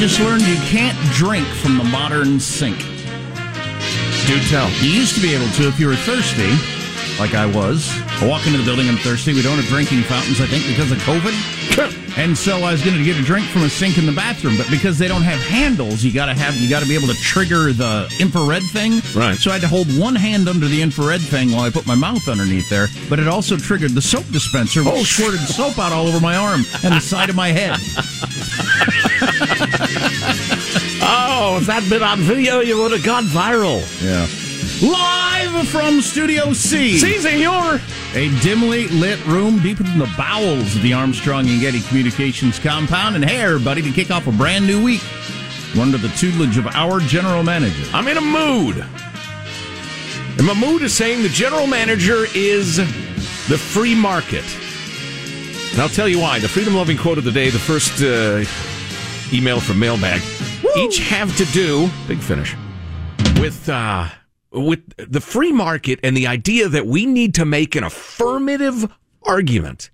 Just learned you can't drink from the modern sink. Do tell. You used to be able to if you were thirsty, like I was. I walk into the building, I'm thirsty. We don't have drinking fountains, I think, because of COVID. And so I was going to get a drink from a sink in the bathroom, but because they don't have handles, you got to have you got to be able to trigger the infrared thing. Right. So I had to hold one hand under the infrared thing while I put my mouth underneath there. But it also triggered the soap dispenser, which oh, squirted soap out all over my arm and the side of my head. Oh, if that had been on video, you would have gone viral. Yeah. Live from Studio C. Si, senor. A dimly lit room deep in the bowels of the Armstrong and Getty Communications compound. And hey, everybody, to kick off a brand new week, we're under the tutelage of our general manager. I'm in a mood. And my mood is saying the general manager is the free market. And I'll tell you why. The freedom loving quote of the day, the first uh, email from Mailbag, each have to do, big finish, with. Uh, with the free market and the idea that we need to make an affirmative argument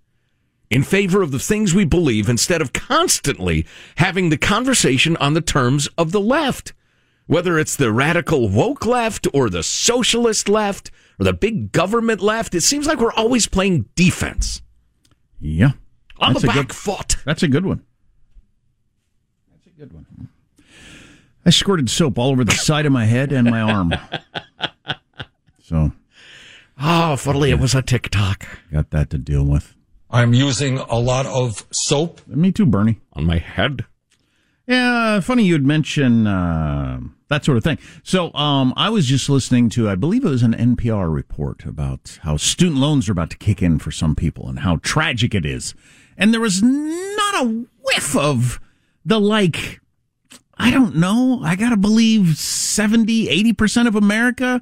in favor of the things we believe instead of constantly having the conversation on the terms of the left. Whether it's the radical woke left or the socialist left or the big government left, it seems like we're always playing defense. Yeah. On That's the back good- foot. That's a good one. That's a good one. I squirted soap all over the side of my head and my arm. So, Oh, if only it was a TikTok got that to deal with. I'm using a lot of soap. Me too, Bernie. on my head. Yeah, funny you'd mention uh, that sort of thing. So, um, I was just listening to, I believe it was an NPR report about how student loans are about to kick in for some people and how tragic it is. And there was not a whiff of the like, I don't know, I gotta believe 70, 80% of America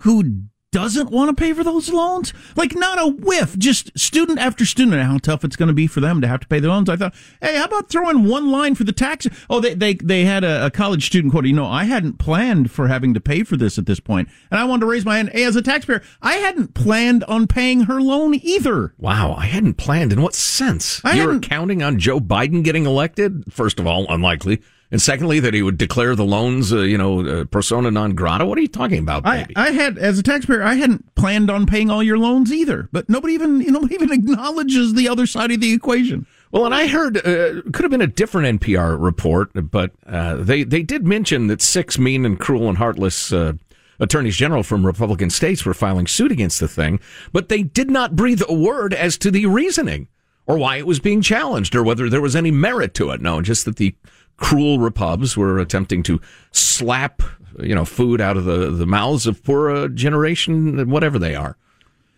who doesn't want to pay for those loans? Like not a whiff, just student after student how tough it's going to be for them to have to pay their loans. I thought, hey, how about throwing one line for the tax? Oh, they they, they had a, a college student quote, you know, I hadn't planned for having to pay for this at this point. And I wanted to raise my hand. Hey, as a taxpayer, I hadn't planned on paying her loan either. Wow, I hadn't planned. In what sense? I You're hadn't- counting on Joe Biden getting elected? First of all, unlikely. And secondly, that he would declare the loans, uh, you know, uh, persona non grata. What are you talking about, I, baby? I had, as a taxpayer, I hadn't planned on paying all your loans either. But nobody even, you know, nobody even acknowledges the other side of the equation. Well, and I heard uh, could have been a different NPR report, but uh, they they did mention that six mean and cruel and heartless uh, attorneys general from Republican states were filing suit against the thing, but they did not breathe a word as to the reasoning or why it was being challenged or whether there was any merit to it. No, just that the cruel repubs were attempting to slap you know food out of the the mouths of poor uh, generation whatever they are,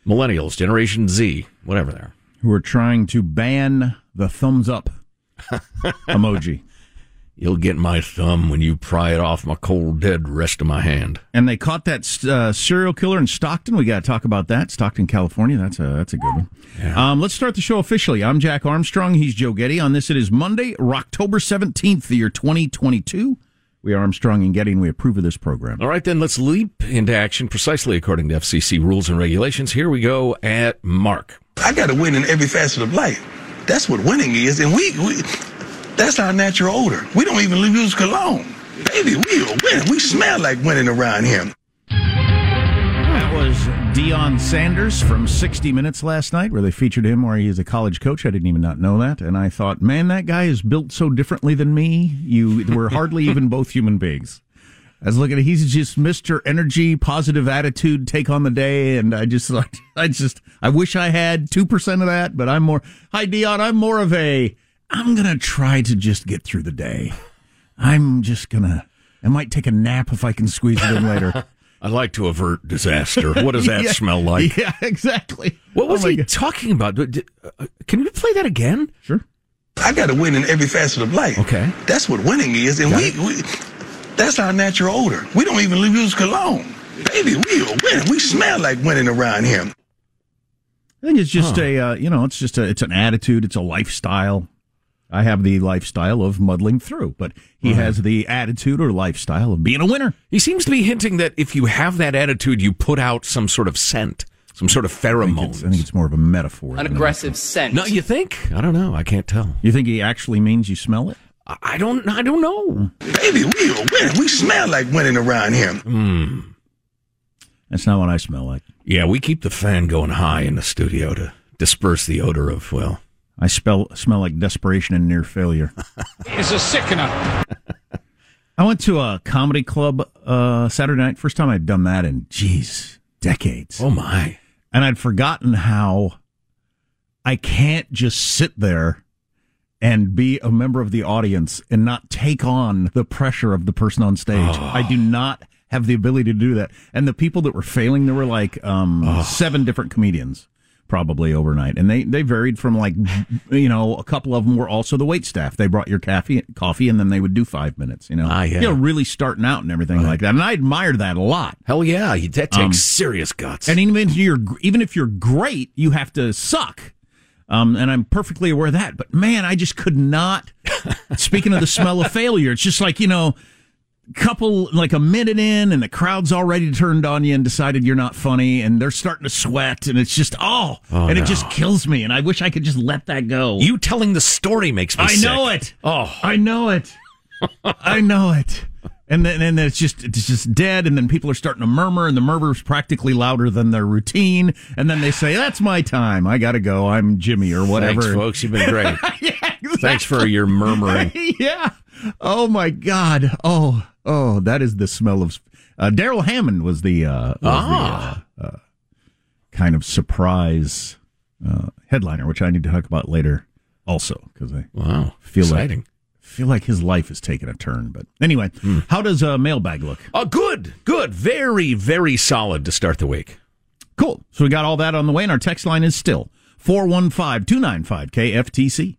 millennials, Generation Z, whatever they are. Who are trying to ban the thumbs up emoji. You'll get my thumb when you pry it off my cold, dead rest of my hand. And they caught that uh, serial killer in Stockton. We got to talk about that. Stockton, California. That's a that's a good one. Um, let's start the show officially. I'm Jack Armstrong. He's Joe Getty. On this, it is Monday, October 17th, the year 2022. We are Armstrong and Getty, and we approve of this program. All right, then let's leap into action precisely according to FCC rules and regulations. Here we go at Mark. I got to win in every facet of life. That's what winning is, and we, we that's our natural odor. We don't even use cologne. Baby, we are winning. We smell like winning around here. That was Deion Sanders from 60 Minutes last night, where they featured him where he is a college coach. I didn't even not know that. And I thought, man, that guy is built so differently than me. You We're hardly even both human beings. I was looking at he's just Mr. Energy, positive attitude, take on the day. And I just like, I just, I wish I had 2% of that, but I'm more, hi, Deion, I'm more of a, I'm going to try to just get through the day. I'm just going to, I might take a nap if I can squeeze it in later. I'd like to avert disaster. What does that Yeah. smell like? Yeah, exactly. What was Oh he God. talking about? Did- uh, Can you play that again? Sure. I got to win in every facet of life. Okay. That's what winning is, and we, we, that's our natural odor. We don't even use cologne. Baby, we are winning. We smell like winning around here. I think it's just a, uh, you know, it's just a, it's an attitude, it's a lifestyle. I have the lifestyle of muddling through, but he has the attitude or lifestyle of being a winner. He seems to be hinting that if you have that attitude, you put out some sort of scent, some sort of I think, it's, pheromone. I think it's more of a metaphor. An than aggressive scent. No, you think? I don't know. I can't tell. You think he actually means you smell it? I- I don't. I don't know. Baby, we are winning. We smell like winning around here. Hmm. That's not what I smell like. Yeah, we keep the fan going high in the studio to disperse the odor of well. I spell, smell like desperation and near failure. It's a sickener. I went to a comedy club uh, Saturday night. First time I'd done that in, geez, decades. Oh my! and I'd forgotten how I can't just sit there and be a member of the audience and not take on the pressure of the person on stage. I do not have the ability to do that. And the people that were failing, there were like um, seven different comedians probably overnight, and they they varied from like you know a couple of them were also the wait staff. They brought your coffee, coffee, and then they would do five minutes. You know, Ah, yeah. you know, really starting out and everything like that. And I admire that a lot. Hell yeah! That takes Um, serious guts. And even if you're even if you're great, you have to suck. Um, and I'm perfectly aware of that. But man, I just could not. speaking of the smell of failure, it's just like you know, couple like a minute in, and the crowd's already turned on you and decided you're not funny, and they're starting to sweat, and it's just oh, oh and it just kills me. And I wish I could just let that go. you telling the story makes me. I know it. Oh, I know it. I know it. And then, and then it's just it's just dead, and then people are starting to murmur, and the murmur is practically louder than their routine. And then they say, "That's my time. I got to go. I'm Jimmy or whatever." thanks, folks. You've been great. yeah, exactly. Thanks for your murmuring. yeah. Oh my God. Oh, oh, that is the smell of. Uh, Darrell Hammond was the uh, was Ah. the, uh, uh, kind of surprise uh, headliner, which I need to talk about later, also because I Wow, feel exciting. like feel like his life is taking a turn. But anyway, how does a mailbag look? Oh, good, good, very, very solid to start the week. Cool. So we got all that on the way, and our text line is still 415 295 KFTC.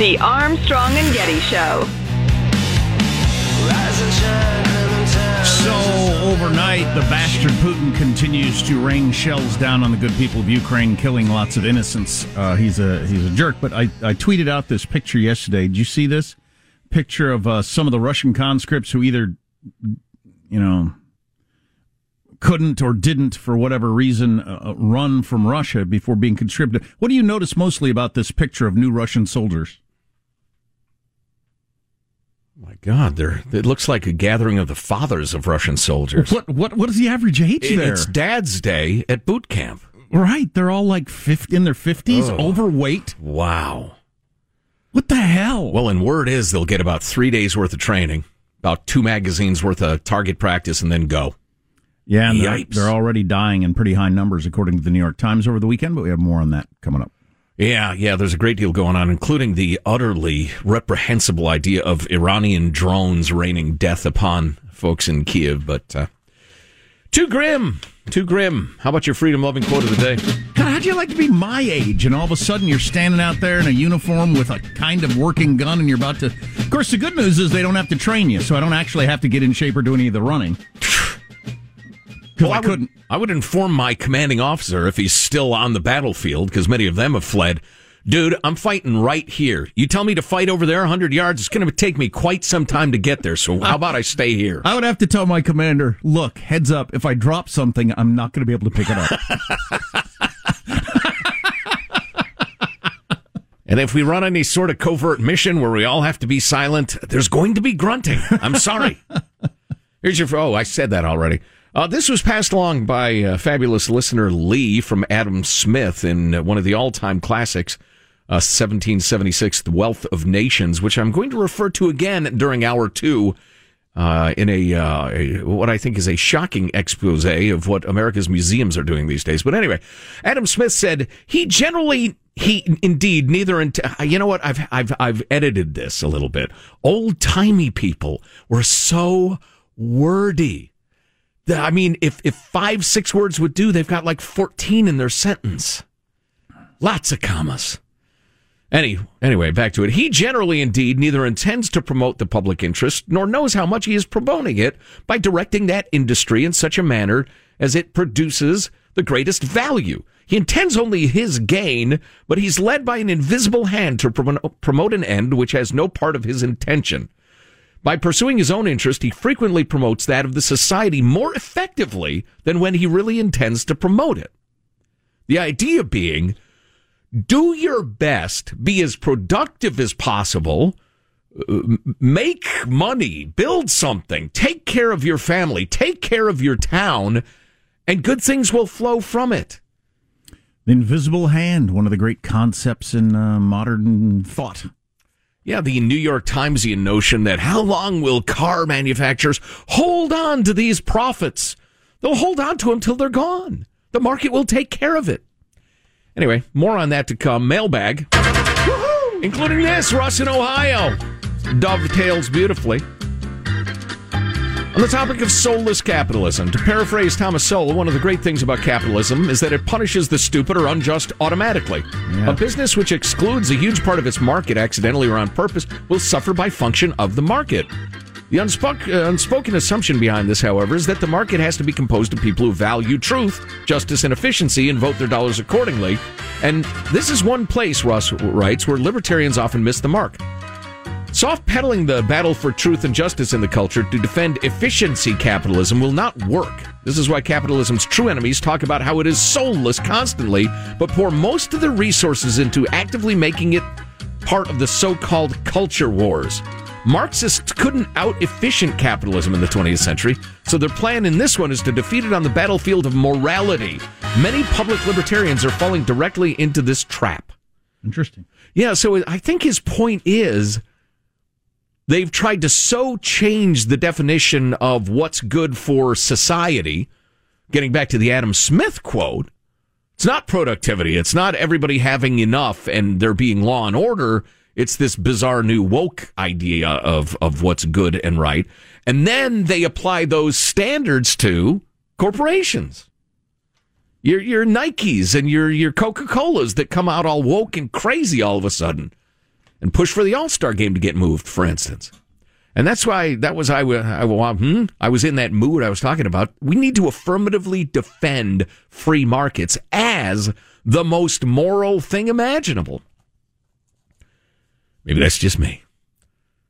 The Armstrong and Getty Show. So overnight, the bastard Putin continues to rain shells down on the good people of Ukraine, killing lots of innocents. Uh, he's a he's a jerk. But I, I tweeted out this picture yesterday. Did you see this picture of uh, some of the Russian conscripts who either, you know, couldn't or didn't for whatever reason uh, run from Russia before being conscripted? What do you notice mostly about this picture of new Russian soldiers? My God, there it looks like a gathering of the fathers of Russian soldiers. What what what is the average age there? It's Dad's Day at boot camp. Right, they're all like 50, in their fifties, Oh. overweight. Wow. What the hell? Well, and word is they'll get about three days worth of training, about two magazines worth of target practice, and then go. yeah, and they're, they're already dying in pretty high numbers, according to the New York Times over the weekend. But we have more on that coming up. Yeah, yeah, there's a great deal going on, including the utterly reprehensible idea of Iranian drones raining death upon folks in Kiev. But uh, too grim, too grim. How about your freedom loving quote of the day? God, how'd you like to be my age and all of a sudden you're standing out there in a uniform with a kind of working gun and you're about to. Of course, the good news is they don't have to train you, so I don't actually have to get in shape or do any of the running. Because I, would, couldn't. I would inform my commanding officer if he's still on the battlefield, because many of them have fled. Dude, I'm fighting right here. You tell me to fight over there 100 yards, it's going to take me quite some time to get there. So how about I stay here? I would have to tell my commander, look, heads up, if I drop something, I'm not going to be able to pick it up. And if we run any sort of covert mission where we all have to be silent, there's going to be grunting. I'm sorry. Here's your. Oh, I said that already. Uh, this was passed along by uh, fabulous listener Lee from Adam Smith in uh, one of the all-time classics, uh, 1776, "The Wealth of Nations," which I'm going to refer to again during hour two. Uh, in a, uh, a what I think is a shocking expose of what America's museums are doing these days. But anyway, Adam Smith said he generally he indeed neither int- you know what I've I've I've edited this a little bit. Old timey people were so wordy. I mean, if if five six words would do, they've got like fourteen in their sentence. Lots of commas. Any, anyway, back to it. He generally, indeed, neither intends to promote the public interest nor knows how much he is promoting it by directing that industry in such a manner as it produces the greatest value. He intends only his gain, but he's led by an invisible hand to promote an end which has no part of his intention. By pursuing his own interest, he frequently promotes that of the society more effectively than when he really intends to promote it. The idea being, do your best, be as productive as possible, make money, build something, take care of your family, take care of your town, and good things will flow from it. the invisible hand, one of the great concepts in uh, modern thought. Yeah, the New York Timesian notion that how long will car manufacturers hold on to these profits? They'll hold on to them till they're gone. The market will take care of it. Anyway, more on that to come. Mailbag, including this, Russ in Ohio. Dovetails beautifully. On the topic of soulless capitalism, to paraphrase Thomas Sowell, one of the great things about capitalism is that it punishes the stupid or unjust automatically. A business which excludes a huge part of its market accidentally or on purpose will suffer by function of the market. The unspoke, uh, unspoken assumption behind this, however, is that the market has to be composed of people who value truth, justice, and efficiency and vote their dollars accordingly. And this is one place, Russ writes, where libertarians often miss the mark. Soft pedaling the battle for truth and justice in the culture to defend efficiency capitalism will not work. This is why capitalism's true enemies talk about how it is soulless constantly, but pour most of their resources into actively making it part of the so called culture wars. Marxists couldn't out efficient capitalism in the 20th century, so their plan in this one is to defeat it on the battlefield of morality. Many public libertarians are falling directly into this trap. Interesting. Yeah, so I think his point is they've tried to so change the definition of what's good for society. Getting back to the Adam Smith quote, it's not productivity. It's not everybody having enough and there being law and order. It's this bizarre new woke idea of, of what's good and right. And then they apply those standards to corporations. Your, your Nikes and your, your Coca Colas that come out all woke and crazy all of a sudden. And push for the All Star game to get moved, for instance. And that's why that was I, I, I, hmm, I was in that mood I was talking about. We need to affirmatively defend free markets as the most moral thing imaginable. Maybe that's just me.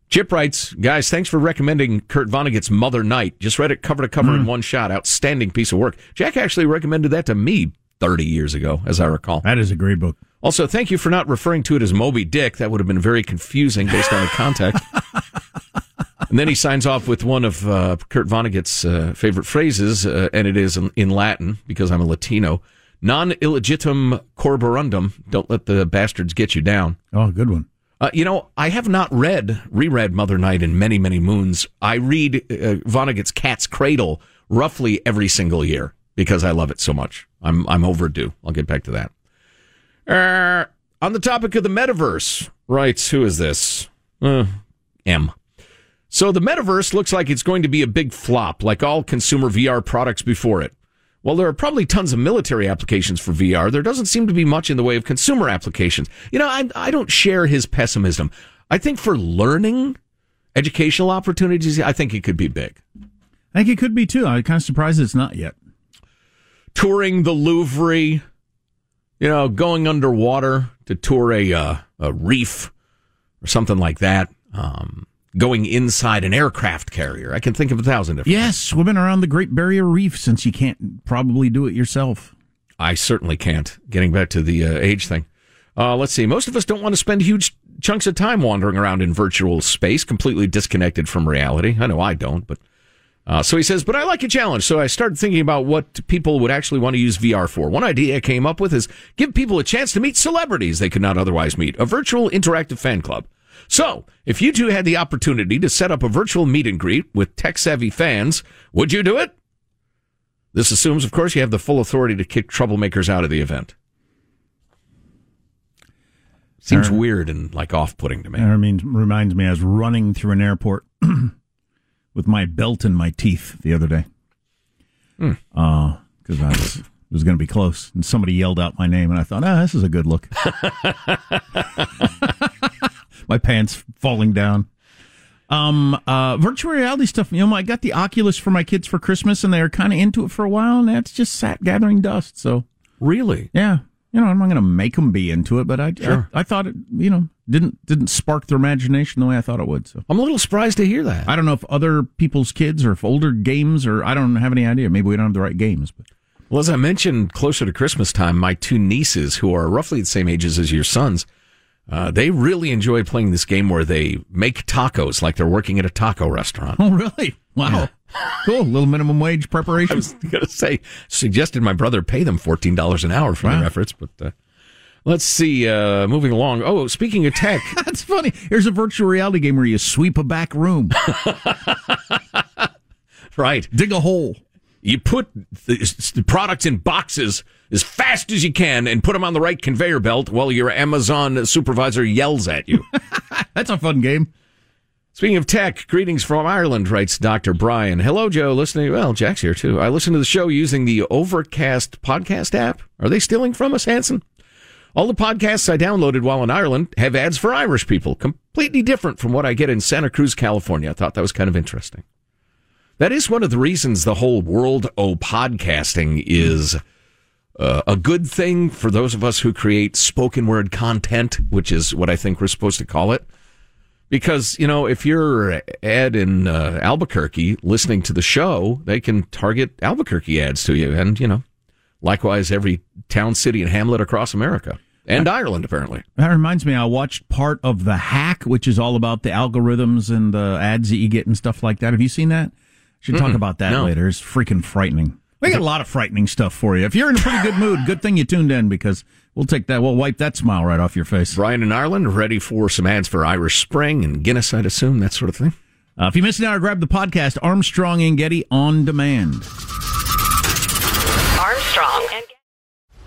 Chip writes, guys, thanks for recommending Kurt Vonnegut's Mother Night. Just read it cover to cover in one shot. Outstanding piece of work. Jack actually recommended that to me 30 years ago, as I recall. That is a great book. Also, thank you for not referring to it as Moby Dick. That would have been very confusing based on the context. and then he signs off with one of uh, Kurt Vonnegut's uh, favorite phrases, uh, and it is in, in Latin because I'm a Latino. Non illegitim carborundum. Don't let the bastards get you down. Oh, good one. Uh, you know, I have not read, reread Mother Night in many, many moons. I read uh, Vonnegut's Cat's Cradle roughly every single year because I love it so much. I'm, I'm overdue. I'll get back to that. Uh, on the topic of the metaverse, writes, who is this? Uh, M. So the metaverse looks like it's going to be a big flop, like all consumer VR products before it. Well, there are probably tons of military applications for VR. There doesn't seem to be much in the way of consumer applications. You know, I, I don't share his pessimism. I think for learning, educational opportunities, I think it could be big. I think it could be too. I'm kind of surprised it's not yet. Touring the Louvre, you know, going underwater to tour a, uh, a reef or something like that. Um, going inside an aircraft carrier. I can think of a thousand different. Yes, swimming around the Great Barrier Reef since you can't probably do it yourself. I certainly can't. Getting back to the uh, age thing. Uh, let's see. Most of us don't want to spend huge chunks of time wandering around in virtual space, completely disconnected from reality. I know I don't, but. Uh, so he says, but I like a challenge. So I started thinking about what people would actually want to use VR for. One idea I came up with is give people a chance to meet celebrities they could not otherwise meet. A virtual interactive fan club. So, if you two had the opportunity to set up a virtual meet and greet with tech savvy fans, would you do it? This assumes, of course, you have the full authority to kick troublemakers out of the event. Seems Sure. weird and like off putting to me. I mean, reminds me, I was running through an airport with my belt in my teeth the other day. Because I was, it was going to be close. And somebody yelled out my name, and I thought, ah, this is a good look. my pants falling down. Um, uh, virtual reality stuff. You know, I got the Oculus for my kids for Christmas, and they were kind of into it for a while, and that's just sat gathering dust. So, Really? yeah, you know, I'm not going to make them be into it, but I, Sure. I, I thought it, you know, didn't didn't spark their imagination the way I thought it would. So, I'm a little surprised to hear that. I don't know if other people's kids or if older games or I don't have any idea. Maybe we don't have the right games, but Well, as I mentioned, closer to Christmas time, my two nieces, who are roughly the same ages as your sons, uh, they really enjoy playing this game where they make tacos like they're working at a taco restaurant. oh really? Wow, cool. Little minimum wage preparation. I was going to say, suggested my brother pay them $14 an hour for Wow. their efforts, but uh, let's see. Uh, moving along. Oh, speaking of tech, That's funny. Here's a virtual reality game where you sweep a back room, right. dig a hole. You put the, products in boxes as fast as you can and put them on the right conveyor belt while your Amazon supervisor yells at you. That's a fun game. Speaking of tech, greetings from Ireland, writes Dr. Brian. Hello, Joe. Listening. Well, Jack's here too. I listen to the show using the Overcast podcast app. Are they stealing from us, Hanson? All the podcasts I downloaded while in Ireland have ads for Irish people, completely different from what I get in Santa Cruz, California. I thought that was kind of interesting. That is one of the reasons the whole world o podcasting is uh, a good thing for those of us who create spoken word content, which is what I think we're supposed to call it. Because, you know, if you're Ed in uh, Albuquerque listening to the show, they can target Albuquerque ads to you. And, you know, likewise, every town, city, and hamlet across America and Ireland, apparently. That reminds me, I watched part of The Hack, which is all about the algorithms and the ads that you get and stuff like that. Have you seen that? Should talk about that no. later. It's freaking frightening. We got a lot of frightening stuff for you. If you're in a pretty good mood, good thing you tuned in because we'll take that. We'll wipe that smile right off your face. Brian in Ireland, ready for some ads for Irish Spring and Guinness, I'd assume, that sort of thing. Uh, if you missed an hour, grab the podcast Armstrong and Getty on demand. Armstrong and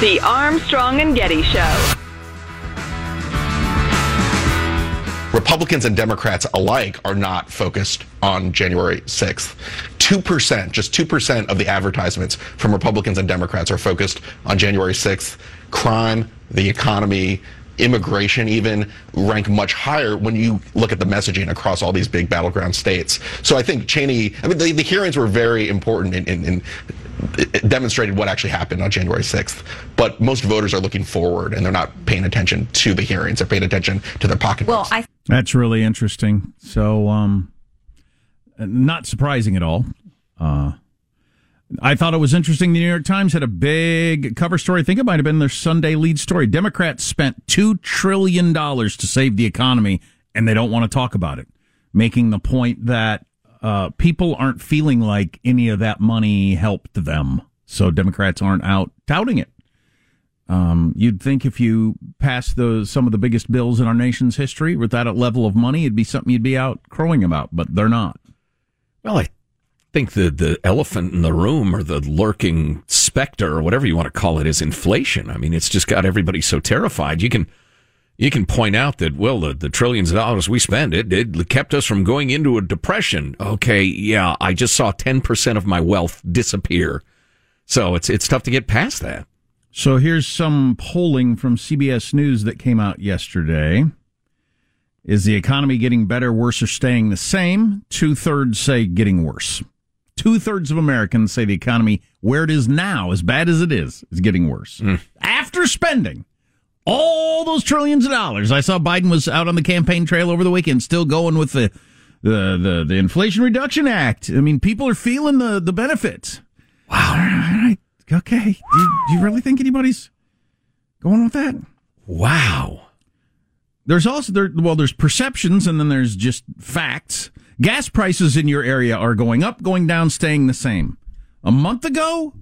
The Armstrong and Getty Show. Republicans and Democrats alike are not focused on January 6th. 2%, just 2% of the advertisements from Republicans and Democrats are focused on January 6th. Crime, the economy, immigration even rank much higher when you look at the messaging across all these big battleground states. So I think Cheney, I mean, the, the hearings were very important in, in, in demonstrated what actually happened on January 6th. But most voters are looking forward and they're not paying attention to the hearings. They're paying attention to their pocketbooks. Well, I... That's really interesting. So, um, not surprising at all. Uh, I thought it was interesting. The New York Times had a big cover story. I think it might have been their Sunday lead story. Democrats spent $2 trillion to save the economy, and they don't want to talk about it, making the point that uh, people aren't feeling like any of that money helped them. So Democrats aren't out touting it. Um, you'd think if you passed those some of the biggest bills in our nation's history with that level of money, it'd be something you'd be out crowing about, but they're not. Well, I think the the elephant in the room or the lurking specter or whatever you want to call it is inflation. I mean, it's just got everybody so terrified. You can you can point out that well the, the trillions of dollars we spend it it kept us from going into a depression okay yeah i just saw 10% of my wealth disappear so it's it's tough to get past that so here's some polling from CBS News that came out yesterday Is the economy getting better, worse, or staying the same? Two thirds say getting worse. Two thirds of Americans say the economy, where it is now, as bad as it is, is getting worse. Hmm. After spending all those trillions of dollars, I saw Biden was out on the campaign trail over the weekend, still going with the the the, the Inflation Reduction Act. I mean, people are feeling the the benefits. Wow. All right. Okay. Do you, do you really think anybody's going with that? Wow. There's also there well, there's perceptions and then there's just facts. Gas prices in your area are going up, going down, staying the same. A month ago,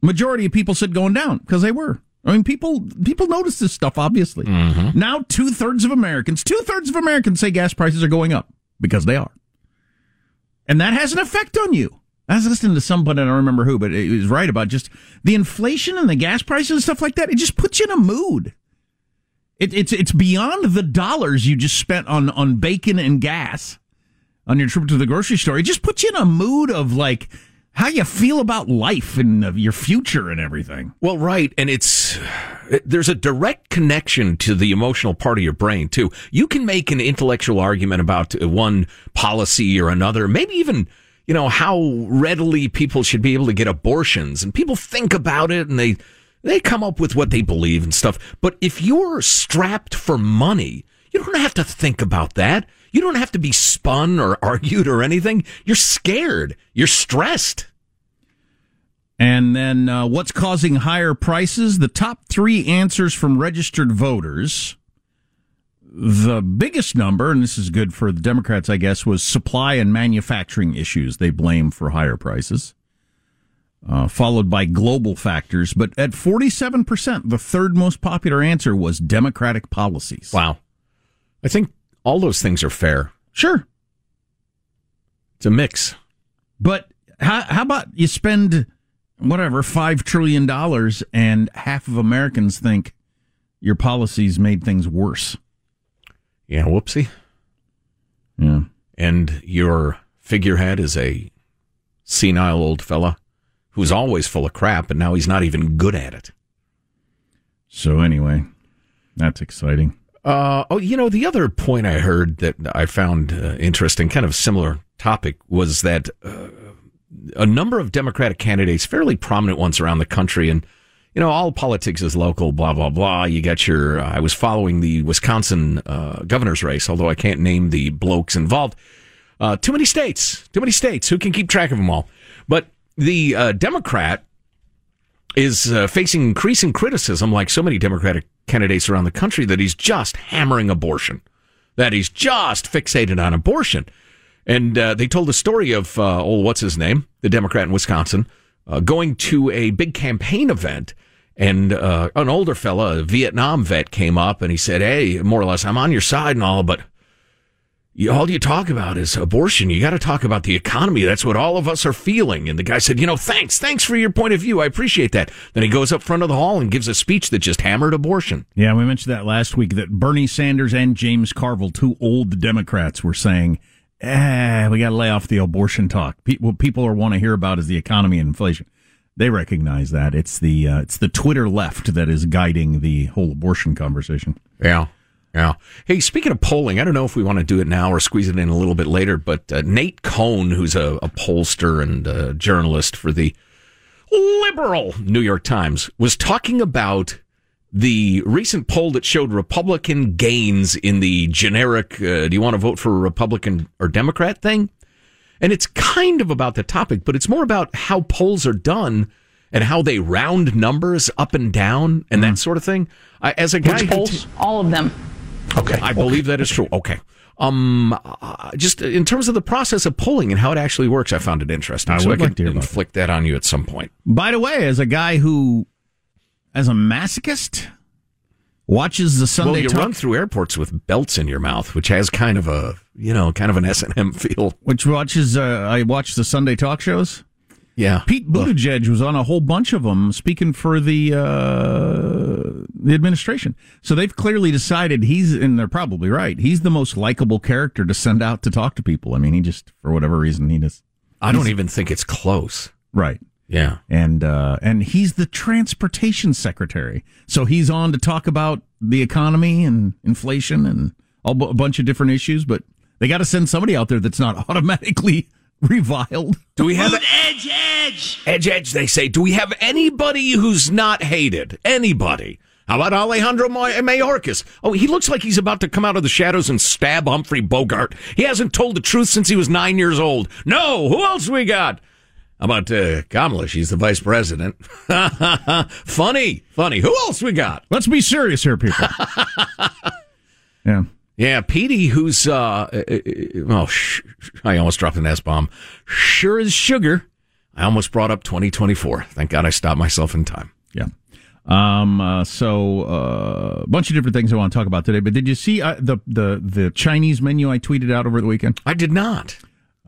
majority of people said going down because they were. I mean, people people notice this stuff obviously. Mm-hmm. Now, two thirds of Americans, two thirds of Americans say gas prices are going up because they are, and that has an effect on you. I was listening to somebody, I don't remember who, but it was right about just the inflation and the gas prices and stuff like that. It just puts you in a mood. It, it's it's beyond the dollars you just spent on on bacon and gas on your trip to the grocery store. It just puts you in a mood of like how you feel about life and your future and everything. Well, right, and it's there's a direct connection to the emotional part of your brain too. You can make an intellectual argument about one policy or another, maybe even you know how readily people should be able to get abortions, and people think about it and they they come up with what they believe and stuff. But if you're strapped for money, you don't have to think about that. You don't have to be spun or argued or anything. You're scared. You're stressed. And then uh, what's causing higher prices? The top three answers from registered voters. The biggest number, and this is good for the Democrats, I guess, was supply and manufacturing issues they blame for higher prices, uh, followed by global factors. But at 47%, the third most popular answer was Democratic policies. Wow. I think all those things are fair. Sure. It's a mix. But how, how about you spend whatever five trillion dollars and half of Americans think your policies made things worse? Yeah, whoopsie. Yeah. And your figurehead is a senile old fella who's always full of crap, and now he's not even good at it. So anyway, that's exciting. Uh, oh, you know, the other point I heard that I found uh, interesting, kind of similar topic, was that uh, a number of Democratic candidates, fairly prominent ones around the country, and you know, all politics is local, blah blah blah. You got your. Uh, I was following the Wisconsin uh, governor's race, although I can't name the blokes involved. Uh, too many states, too many states. Who can keep track of them all? But the Democrat is facing increasing criticism, like so many Democratic candidates around the country, that he's just hammering abortion, that he's just fixated on abortion. And uh, they told the story of, uh, what's his name? The Democrat in Wisconsin, uh, going to a big campaign event. And uh, an older fella, a Vietnam vet, came up and he said, Hey, more or less, I'm on your side and all, but you, all you talk about is abortion. You got to talk about the economy. That's what all of us are feeling. And the guy said, You know, thanks. Thanks for your point of view. I appreciate that. Then he goes up front of the hall and gives a speech that just hammered abortion. Yeah, we mentioned that last week that Bernie Sanders and James Carville, two old Democrats, were saying, eh, we got to lay off the abortion talk. People, people are want to hear about is the economy and inflation. They recognize that it's the uh, it's the Twitter left that is guiding the whole abortion conversation. Yeah. Yeah. Hey, speaking of polling, I don't know if we want to do it now or squeeze it in a little bit later, but uh, Nate Cohn, who's a, a pollster and a journalist for the liberal New York Times, was talking about the recent poll that showed Republican gains in the generic, uh, do you want to vote for a Republican or Democrat thing? And it's kind of about the topic, but it's more about how polls are done and how they round numbers up and down and that sort of thing. I, as a guy, Which polls? All of them. Okay, I believe that is true. Okay. Um, uh, just in terms of the process of polling and how it actually works, I found it interesting. I so would I like to inflict that on you at some point. By the way, as a guy who, as a masochist, watches the Sunday well, you talk, run through airports with belts in your mouth, which has kind of a you know kind of an S and M feel. which watches, uh, I watch the Sunday talk shows. Yeah, Pete Buttigieg was on a whole bunch of them speaking for the uh, the administration. So they've clearly decided he's, and they're probably right. He's the most likable character to send out to talk to people. I mean, he just for whatever reason he just. I don't even think it's close. Right. Yeah. And uh, and he's the transportation secretary, so he's on to talk about the economy and inflation and a bunch of different issues, but they got to send somebody out there that's not automatically reviled. Do we have edge, edge? Edge, edge, they say. Do we have anybody who's not hated? Anybody? How about Alejandro May- Mayorkas? Oh, he looks like he's about to come out of the shadows and stab Humphrey Bogart. He hasn't told the truth since he was nine years old. No, who else we got? How about uh, Kamala? She's the vice president. funny, funny. Who else we got? Let's be serious here, people. yeah. Yeah, Petey, who's uh, uh, uh, oh, sh- I almost dropped an S bomb. Sure as sugar. I almost brought up 2024. Thank God I stopped myself in time. Yeah. Um. Uh, so uh, a bunch of different things I want to talk about today. But did you see uh, the the the Chinese menu I tweeted out over the weekend? I did not.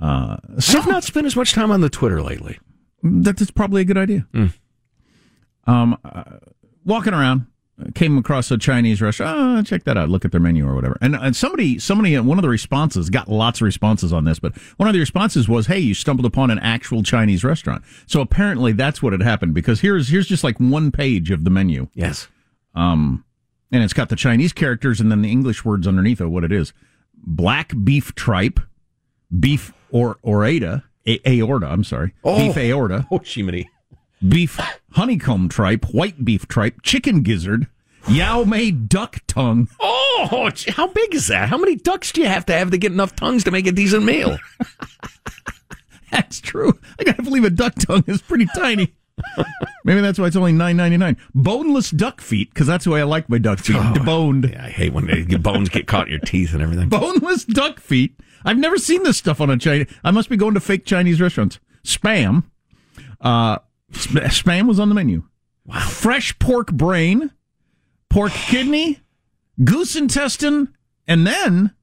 Uh, so I've not spent as much time on the Twitter lately. That is probably a good idea. Mm. Um, uh, walking around, uh, came across a Chinese restaurant. Oh, check that out. Look at their menu or whatever. And and somebody somebody uh, one of the responses got lots of responses on this, but one of the responses was, "Hey, you stumbled upon an actual Chinese restaurant." So apparently that's what had happened because here's here's just like one page of the menu. Yes. Um, and it's got the Chinese characters and then the English words underneath of what it is: black beef tripe, beef or orata, a- aorta. I'm sorry, Oh. beef aorta, Oh, Chimney. Beef honeycomb tripe, white beef tripe, chicken gizzard, Yao Mei duck tongue. Oh, how big is that? How many ducks do you have to have to get enough tongues to make a decent meal? That's true. I gotta believe a duck tongue is pretty tiny. Maybe that's why it's only nine ninety nine. Boneless duck feet, because that's the way I like my duck feet, deboned. Yeah, I hate when they, your bones get caught in your teeth and everything. Boneless duck feet. I've never seen this stuff on a Chinese. I must be going to fake Chinese restaurants. Spam. Uh, spam was on the menu. Wow. Fresh pork brain, pork kidney, goose intestine, and then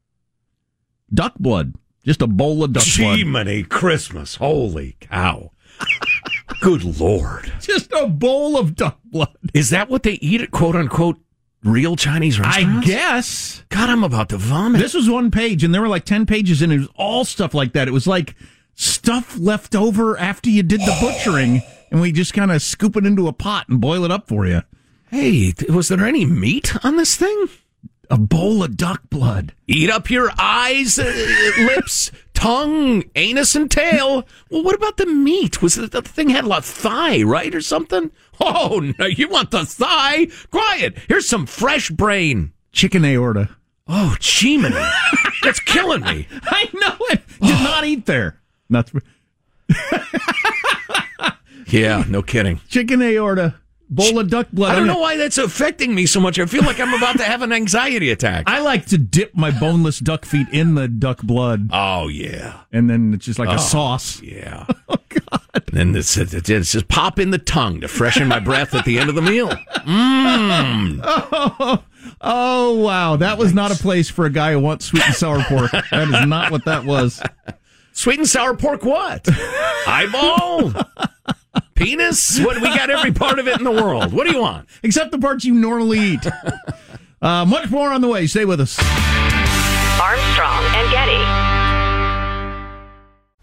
duck blood. Just a bowl of duck blood. Jiminy Christmas. Holy cow. Good Lord. Just a bowl of duck blood. Is that what they eat at quote unquote real Chinese restaurants? I guess. God, I'm about to vomit. This was one page, and there were like 10 pages, and it was all stuff like that. It was like stuff left over after you did the butchering, and we just kind of scoop it into a pot and boil it up for you. hey, was there any meat on this thing? A bowl of duck blood. Eat up your eyes, uh, lips, tongue, anus, and tail. Well, what about the meat? Was it, the thing had a lot of thigh, right, or something? Oh no, you want the thigh? Quiet. Here's some fresh brain. Chicken aorta. Oh, Jiminy, that's killing me. I know it. Did not eat there. That's Yeah, no kidding. chicken aorta. Bowl of duck blood. I don't know why that's affecting me so much. I feel like I'm about to have an anxiety attack. I like to dip my boneless duck feet in the duck blood, Oh yeah, and then it's just like Oh. a sauce. yeah. Oh God. And it's, it's, it's just pop in the tongue to freshen my breath at the end of the meal. Mmm. Oh, oh wow, that was not a place for a guy who wants sweet and sour pork. That is not what that was. Sweet and sour pork. What? Eyeball. Penis. What? We got every part of it in the world. What do you want? Except the parts you normally eat. Uh, much more on the way. Stay with us. Armstrong and Getty.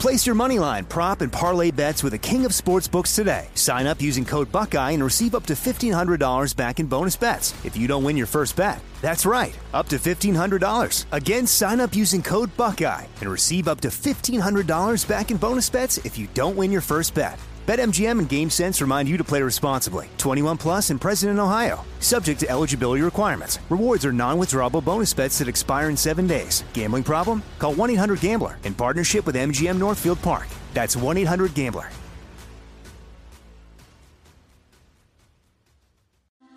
Place your money line, prop, and parlay bets with the king of sportsbooks today. Sign up using code Buckeye and receive up to $1,500 back in bonus bets if you don't win your first bet. That's right, up to $1,500. Again, sign up using code Buckeye and receive up to $1,500 back in bonus bets if you don't win your first bet. BetMGM and GameSense remind you to play responsibly. 21 plus and present in Ohio. Subject to eligibility requirements. Rewards are non-withdrawable bonus bets that expire in seven days. Gambling problem? Call 1-800-GAMBLER in partnership with MGM Northfield Park. That's 1-800-GAMBLER.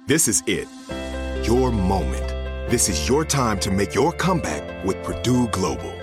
This is it. Your moment. This is your time to make your comeback with Purdue Global.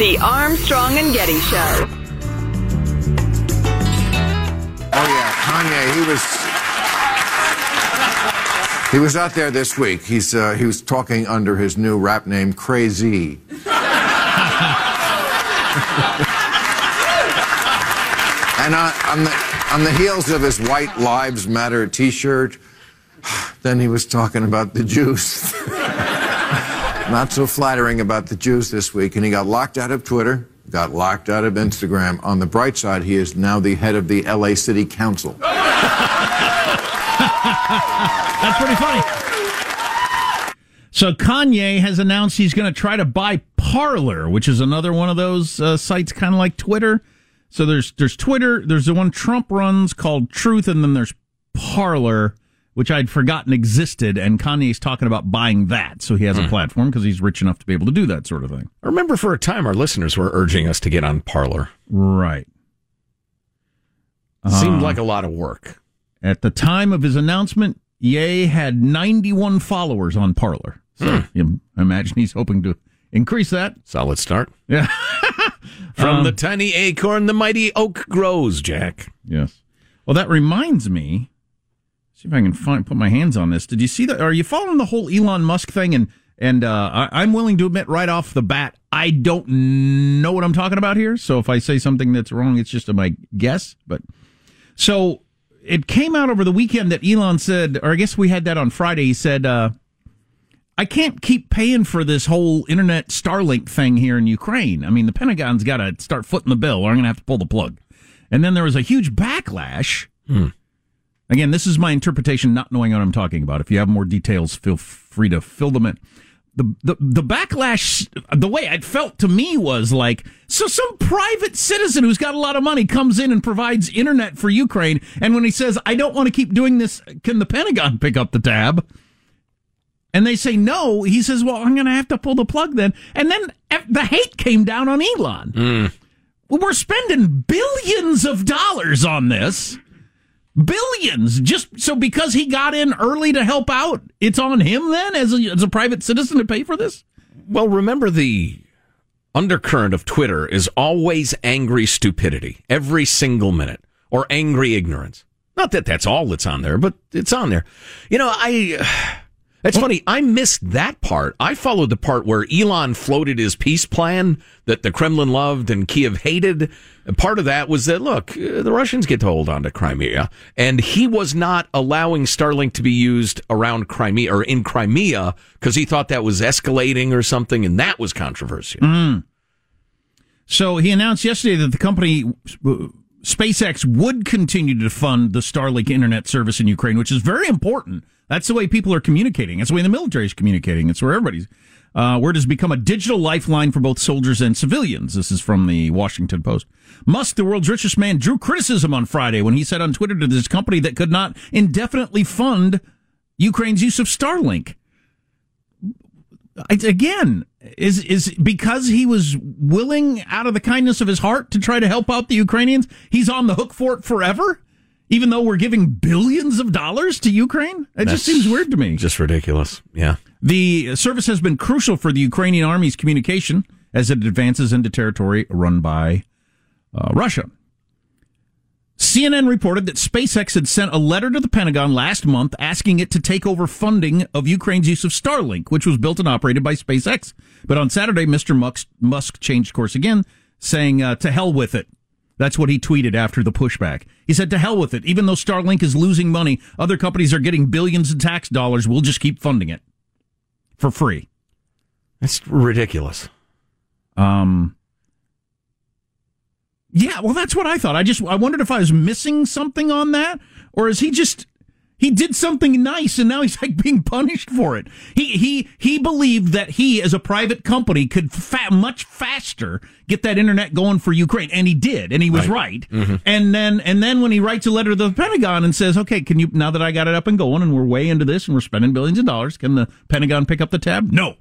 The Armstrong and Getty Show. Oh yeah, Kanye. He was he was out there this week. He's uh, he was talking under his new rap name, Crazy. and on, on the on the heels of his White Lives Matter T-shirt, then he was talking about the Jews. Not so flattering about the Jews this week, and he got locked out of Twitter, got locked out of Instagram. On the bright side, he is now the head of the LA City Council. That's pretty funny. So Kanye has announced he's going to try to buy Parler, which is another one of those uh, sites, kind of like Twitter. So there's there's Twitter, there's the one Trump runs called Truth, and then there's Parler, which I'd forgotten existed. And Kanye's talking about buying that, so he has a platform because he's rich enough to be able to do that sort of thing. I remember for a time our listeners were urging us to get on Parler. Right. Seemed Uh, like a lot of work. At the time of his announcement, Ye had 91 followers on Parler. So you imagine he's hoping to increase that. Solid start. Yeah. From Um, the tiny acorn, the mighty oak grows, Jack. Yes. Well, that reminds me. See if I can find put my hands on this. Did you see that? Are you following the whole Elon Musk thing? And and uh, I, I'm willing to admit right off the bat, I don't know what I'm talking about here. So if I say something that's wrong, it's just a my guess. But so it came out over the weekend that Elon said, or I guess we had that on Friday. He said, uh, I can't keep paying for this whole internet Starlink thing here in Ukraine. I mean, the Pentagon's got to start footing the bill, or I'm going to have to pull the plug. And then there was a huge backlash. Hmm. Again, this is my interpretation, not knowing what I'm talking about. If you have more details, feel free to fill them in. The, the the backlash, the way it felt to me was like, so some private citizen who's got a lot of money comes in and provides internet for Ukraine, and when he says, "I don't want to keep doing this," can the Pentagon pick up the tab? And they say no. He says, "Well, I'm going to have to pull the plug then." And then the hate came down on Elon. Well, we're spending billions of dollars on this. Billions. Just so because he got in early to help out, it's on him then as a, as a private citizen to pay for this? Well, remember the undercurrent of Twitter is always angry stupidity every single minute or angry ignorance. Not that that's all that's on there, but it's on there. You know, I. It's funny. I missed that part. I followed the part where Elon floated his peace plan that the Kremlin loved and Kiev hated. And part of that was that, look, uh, the Russians get to hold on to Crimea. And he was not allowing Starlink to be used around Crimea or in Crimea because he thought that was escalating or something. And that was controversial. Mm. So he announced yesterday that the company uh, SpaceX would continue to fund the Starlink internet service in Ukraine, which is very important. That's the way people are communicating. That's the way the military is communicating. It's where everybody's. Uh, where it has become a digital lifeline for both soldiers and civilians. This is from the Washington Post. Musk, the world's richest man, drew criticism on Friday when he said on Twitter to this company that could not indefinitely fund Ukraine's use of Starlink. It's, again, is is because he was willing out of the kindness of his heart to try to help out the Ukrainians, he's on the hook for it forever? Even though we're giving billions of dollars to Ukraine? It just seems weird to me. Just ridiculous. Yeah. The service has been crucial for the Ukrainian army's communication as it advances into territory run by uh, Russia. CNN reported that SpaceX had sent a letter to the Pentagon last month asking it to take over funding of Ukraine's use of Starlink, which was built and operated by SpaceX. But on Saturday, Mr. Musk, Musk changed course again, saying, uh, to hell with it. That's what he tweeted after the pushback. He said, to hell with it. Even though Starlink is losing money, other companies are getting billions in tax dollars. We'll just keep funding it for free. That's ridiculous. Um, yeah, well, that's what I thought. I just I wondered if I was missing something on that, or is he just he did something nice and now he's like being punished for it. He he he believed that he, as a private company, could fa- much faster get that internet going for Ukraine, and he did, and he was right. right. Mm-hmm. And then and then when he writes a letter to the Pentagon and says, "Okay, can you now that I got it up and going, and we're way into this, and we're spending billions of dollars, can the Pentagon pick up the tab?" No.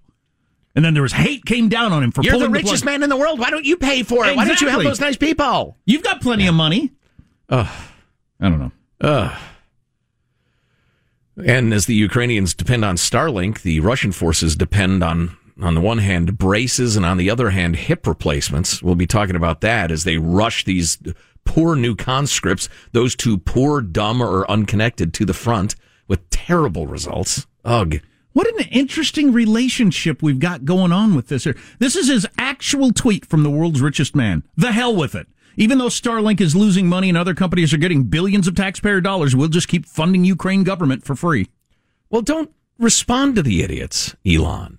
And then there was hate came down on him for You're pulling the richest plug. man in the world. Why don't you pay for it? Why don't you help those nice people? You've got plenty of money. Ugh. I don't know. Ugh. And as the Ukrainians depend on Starlink, the Russian forces depend on, on the one hand, braces and on the other hand, hip replacements. We'll be talking about that as they rush these poor new conscripts, those two poor, dumb, or unconnected to the front with terrible results. Ugh. What an interesting relationship we've got going on with this here. This is his actual tweet from the world's richest man. The hell with it. Even though Starlink is losing money and other companies are getting billions of taxpayer dollars, we'll just keep funding Ukraine government for free. Well, don't respond to the idiots, Elon.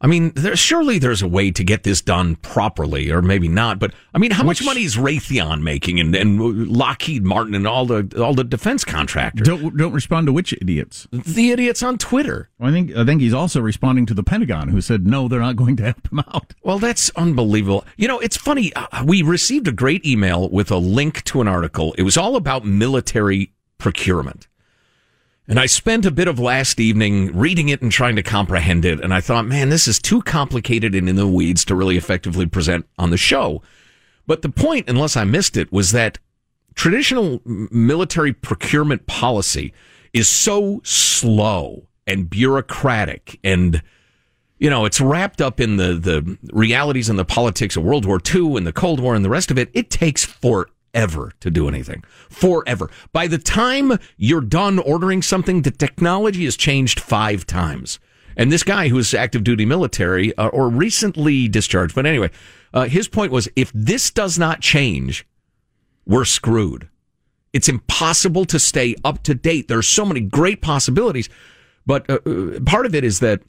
I mean, there, surely there's a way to get this done properly, or maybe not. But I mean, how much money is Raytheon making, and, and Lockheed Martin, and all the all the defense contractors? Don't don't respond to which idiots? The idiots on Twitter. I think I think he's also responding to the Pentagon, who said no, they're not going to help him out. Well, that's unbelievable. You know, it's funny. uh, We received a great email with a link to an article. It was all about military procurement. And I spent a bit of last evening reading it and trying to comprehend it. And I thought, man, this is too complicated and in the weeds to really effectively present on the show. But the point, unless I missed it, was that traditional military procurement policy is so slow and bureaucratic and you know, it's wrapped up in the, the realities and the politics of World War II and the Cold War and the rest of it. It takes forever to do anything. Forever. By the time you're done ordering something, the technology has changed five times. And this guy who is active duty military uh, or recently discharged, but anyway, uh, his point was if this does not change, we're screwed. It's impossible to stay up to date. There are so many great possibilities, but uh, uh, part of it is that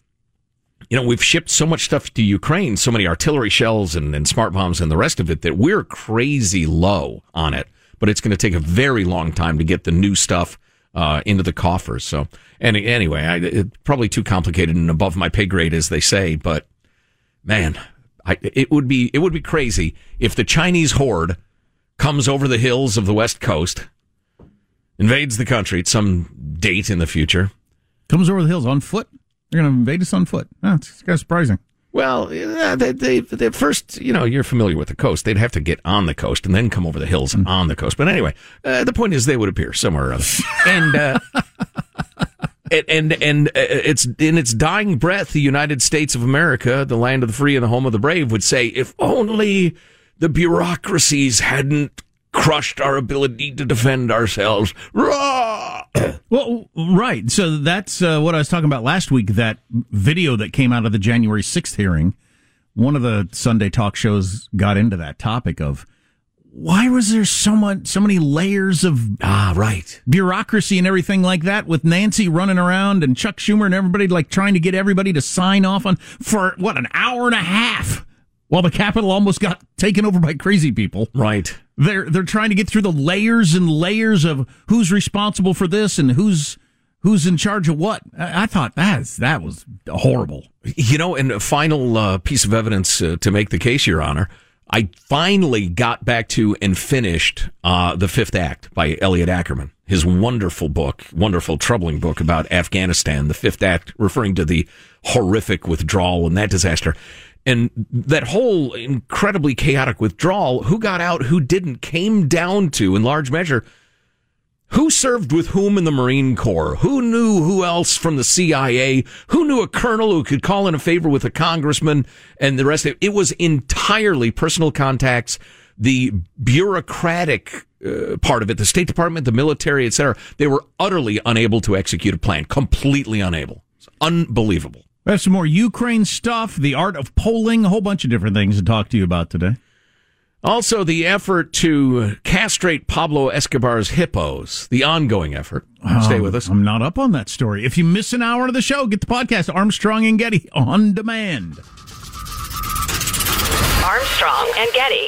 you know, we've shipped so much stuff to Ukraine, so many artillery shells and, and smart bombs and the rest of it that we're crazy low on it. But it's going to take a very long time to get the new stuff uh, into the coffers. So, any, anyway, I, it's probably too complicated and above my pay grade, as they say. But man, I, it would be it would be crazy if the Chinese horde comes over the hills of the West Coast, invades the country at some date in the future. Comes over the hills on foot. They're going to invade us on foot. Oh, it's kind of surprising. Well, they, they, they first, you know, you're familiar with the coast. They'd have to get on the coast and then come over the hills on the coast. But anyway, uh, the point is they would appear somewhere or other. And, uh, and, and, and uh, it's in its dying breath, the United States of America, the land of the free and the home of the brave, would say, if only the bureaucracies hadn't crushed our ability to defend ourselves. Rah! Well, right. So that's uh, what I was talking about last week. That video that came out of the January 6th hearing. One of the Sunday talk shows got into that topic of why was there so much, so many layers of ah, right, bureaucracy and everything like that with Nancy running around and Chuck Schumer and everybody like trying to get everybody to sign off on for what an hour and a half while the Capitol almost got taken over by crazy people. Right. They're they're trying to get through the layers and layers of who's responsible for this and who's who's in charge of what. I, I thought that's that was horrible. You know, and a final uh, piece of evidence uh, to make the case, Your Honor. I finally got back to and finished uh, The Fifth Act by Elliot Ackerman. His wonderful book, wonderful, troubling book about Afghanistan, The Fifth Act, referring to the horrific withdrawal and that disaster. And that whole incredibly chaotic withdrawal, who got out, who didn't, came down to, in large measure, Who served with whom in the Marine Corps? Who knew who else from the CIA? Who knew a colonel who could call in a favor with a congressman and the rest of it? It was entirely personal contacts, the bureaucratic uh, part of it, the State Department, the military, etc. They were utterly unable to execute a plan, completely unable. It's unbelievable. We have some more Ukraine stuff, the art of polling, a whole bunch of different things to talk to you about today. Also, the effort to castrate Pablo Escobar's hippos, the ongoing effort. Stay Um, with us. I'm not up on that story. If you miss an hour of the show, get the podcast Armstrong and Getty on demand. Armstrong and Getty.